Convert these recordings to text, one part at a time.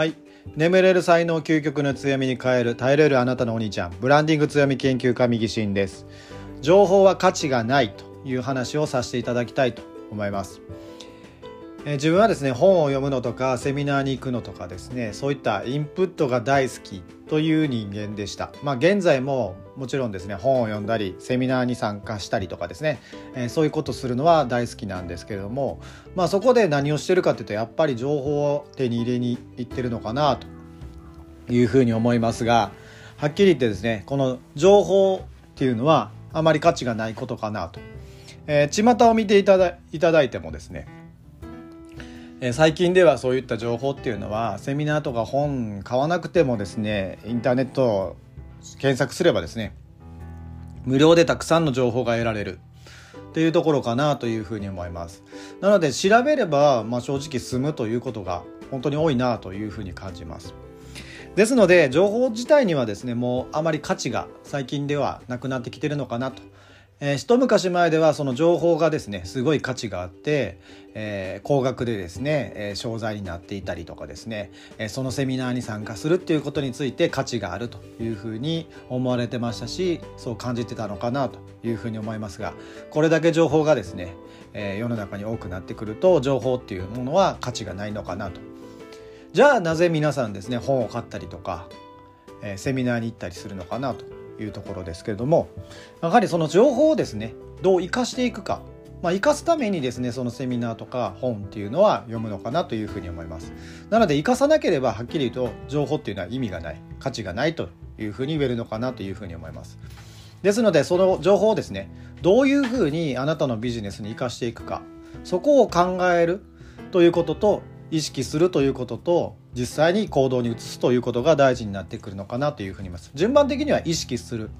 はい。眠れる才能究極の強みに変える耐えれるあなたのお兄ちゃん。ブランディング強み研究家右心です。情報は価値がないという話をさせていただきたいと思います。え自分はですね本を読むのとかセミナーに行くのとかですねそういったインプットが大好きという人間でした。まあ現在ももちろんですね本を読んだりセミナーに参加したりとかですね、え、そういうことするのは大好きなんですけれどもまあそこで何をしてるかっていうとやっぱり情報を手に入れに行ってるのかなというふうに思いますがはっきり言ってですねこの情報っていうのはあまり価値がないことかなと、えー、巷を見ていただいただいてもですねえ最近ではそういった情報っていうのはセミナーとか本買わなくてもですねインターネットを検索すればですね無料でたくさんの情報が得られる。っていうところかなというふうに思います。なので調べれば、まあ、正直済むということが本当に多いなというふうに感じます。ですので情報自体にはですねもうあまり価値が最近ではなくなってきてるのかなとえー、一昔前ではその情報がですねすごい価値があって、えー、高額でですね、えー、商材になっていたりとかですね、えー、そのセミナーに参加するっていうことについて価値があるというふうに思われてましたしそう感じてたのかなというふうに思いますがこれだけ情報がですね、えー、世の中に多くなってくると情報っていうものは価値がないのかなと。じゃあなぜ皆さんですね本を買ったりとか、えー、セミナーに行ったりするのかなというところですけれどもやはりその情報をですねどう生かしていくかまあ、生かすためにですねそのセミナーとか本っていうのは読むのかなというふうに思います。なので生かさなければはっきり言うと情報っていうのは意味がない価値がないというふうに言えるのかなというふうに思います。ですのでその情報をですねどういうふうにあなたのビジネスに生かしていくかそこを考えるということと意識するということと実際に行動に移すということが大事になってくるのかなというふうに思います。順番的には意識する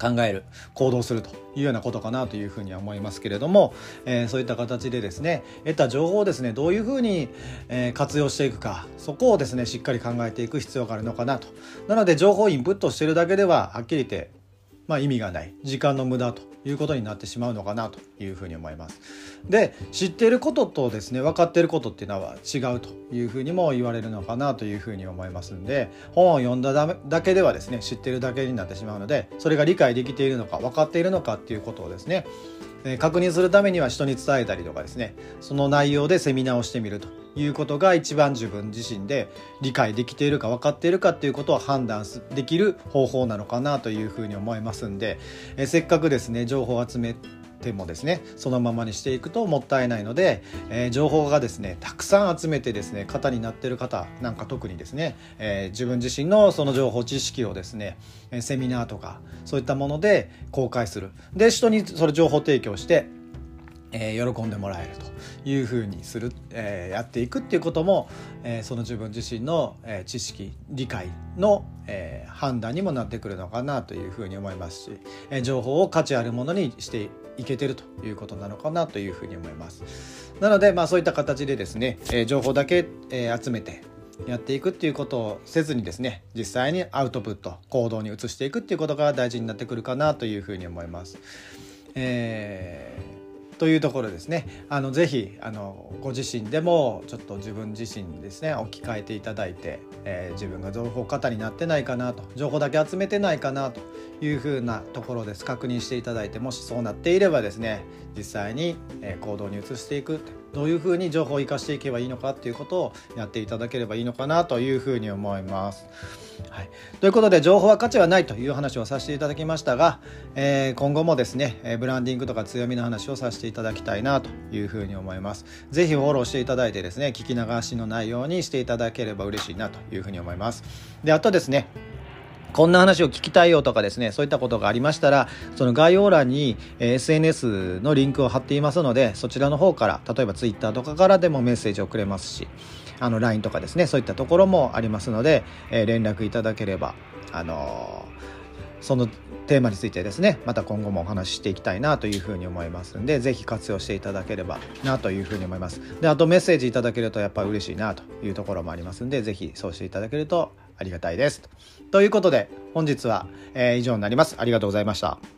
考える行動するというようなことかなというふうには思いますけれども、えー、そういった形でですね得た情報をですねどういうふうに、えー、活用していくかそこをですねしっかり考えていく必要があるのかなと。なので情報をインプットしてるだけでははっきり言ってまあ、意味がない。時間の無駄と。いうことになってしまうのかなというふうに思います。で知っていることとですね分かっていることっていうのは違うというふうにも言われるのかなというふうに思いますんで本を読んだだけではですね知ってるだけになってしまうのでそれが理解できているのか分かっているのかっていうことをですね確認するためには人に伝えたりとかですねその内容でセミナーをしてみるということが一番自分自身で理解できているか分かっているかっていうことを判断できる方法なのかなというふうに思いますんでえせっかくですね情報を集めてもですねそのままにしていくともったいないので、えー、情報がですねたくさん集めてですね型になってる方なんか特にですね、えー、自分自身のその情報知識をですねセミナーとかそういったもので公開する。で人にそれ情報提供してえー、喜んでもらえるというふうにする、えー、やっていくっていうことも、えー、その自分自身の、え知識理解の、え判断にもなってくるのかなというふうに思いますし、え情報を価値あるものにしていけてるということなのかなというふうに思います。なので、まあ、そういった形でですね、え情報だけ、え集めてやっていくっていうことをせずにですね実際にアウトプット行動に移していくっていうことが大事になってくるかなというふうに思います。えーというところですね。あのぜひあのご自身でもちょっと自分自身ですね置き換えていただいて、えー、自分が情報過多になってないかなと情報だけ集めてないかなというふうなところです。確認していただいてもしそうなっていればですね実際に行動に移していくどういうふうに情報を生かしていけばいいのかっていうことをやっていただければいいのかなというふうに思います。はい、ということで情報は価値はないという話をさせていただきましたが、えー、今後もですねブランディングとか強みの話をさせていただきたいなというふうに思います。ぜひフォローしていただいてですね聞き流しのないようにしていただければ嬉しいなというふうに思います。であとですねこんな話を聞きたいよとかですね、そういったことがありましたら、その概要欄に SNS のリンクを貼っていますので、そちらの方から、例えば Twitter とかからでもメッセージをくれますし、あの LINE とかですね、そういったところもありますので、え、連絡いただければ、あのー、そのテーマについてですね、また今後もお話ししていきたいなというふうに思いますんで、是非活用していただければなというふうに思います。で、あとメッセージいただけるとやっぱり嬉しいなというところもありますんで、是非そうしていただけるとありがたいです。ということで、本日は、えー、以上になります。ありがとうございました。